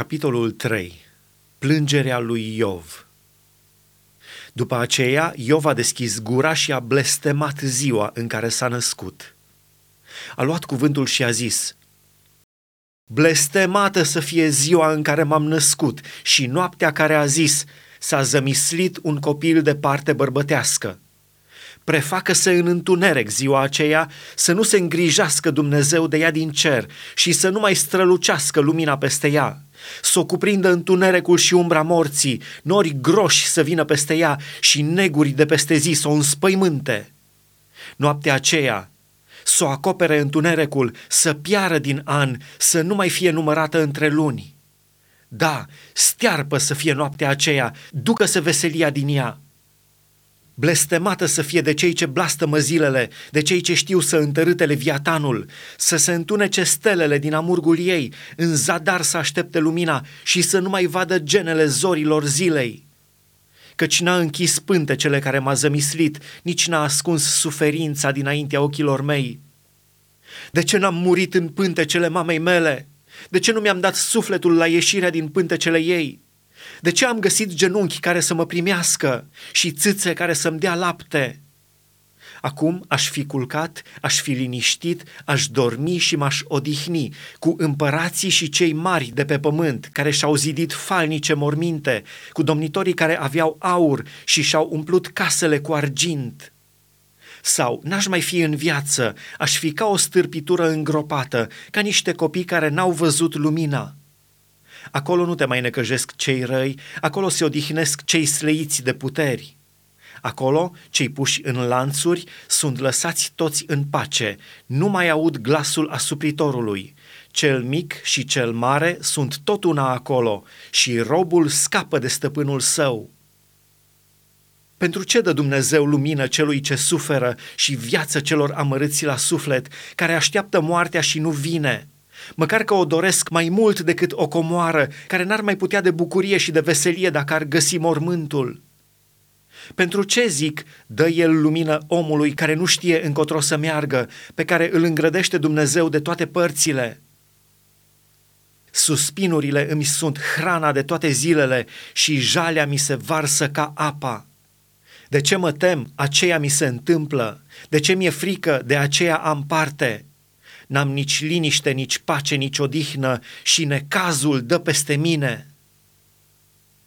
Capitolul 3. Plângerea lui Iov. După aceea, Iov a deschis gura și a blestemat ziua în care s-a născut. A luat cuvântul și a zis, Blestemată să fie ziua în care m-am născut și noaptea care a zis, s-a zămislit un copil de parte bărbătească prefacă-se în întuneric ziua aceea, să nu se îngrijească Dumnezeu de ea din cer și să nu mai strălucească lumina peste ea, să o cuprindă întunericul și umbra morții, nori groși să vină peste ea și neguri de peste zi să o înspăimânte. Noaptea aceea, să o acopere întunericul, să piară din an, să nu mai fie numărată între luni. Da, stearpă să fie noaptea aceea, ducă-se veselia din ea, blestemată să fie de cei ce blastămă zilele, de cei ce știu să întărâte leviatanul, să se întunece stelele din amurgul ei, în zadar să aștepte lumina și să nu mai vadă genele zorilor zilei. Căci n-a închis pântecele care m-a zămislit, nici n-a ascuns suferința dinaintea ochilor mei. De ce n-am murit în pântecele mamei mele? De ce nu mi-am dat sufletul la ieșirea din pântecele ei?' De ce am găsit genunchi care să mă primească și țâțe care să-mi dea lapte? Acum aș fi culcat, aș fi liniștit, aș dormi și m-aș odihni cu împărații și cei mari de pe pământ care și-au zidit falnice morminte, cu domnitorii care aveau aur și și-au umplut casele cu argint. Sau n-aș mai fi în viață, aș fi ca o stârpitură îngropată, ca niște copii care n-au văzut lumina. Acolo nu te mai necăjesc cei răi, acolo se odihnesc cei sleiți de puteri. Acolo, cei puși în lanțuri sunt lăsați toți în pace, nu mai aud glasul asupritorului. Cel mic și cel mare sunt tot una acolo și robul scapă de stăpânul său. Pentru ce dă Dumnezeu lumină celui ce suferă și viață celor amărâți la suflet, care așteaptă moartea și nu vine?' Măcar că o doresc mai mult decât o comoară care n-ar mai putea de bucurie și de veselie dacă ar găsi mormântul. Pentru ce zic, dă el lumină omului care nu știe încotro să meargă, pe care îl îngrădește Dumnezeu de toate părțile? Suspinurile îmi sunt hrana de toate zilele și jalea mi se varsă ca apa. De ce mă tem, aceea mi se întâmplă, de ce mi-e frică, de aceea am parte n-am nici liniște, nici pace, nici odihnă și necazul dă peste mine.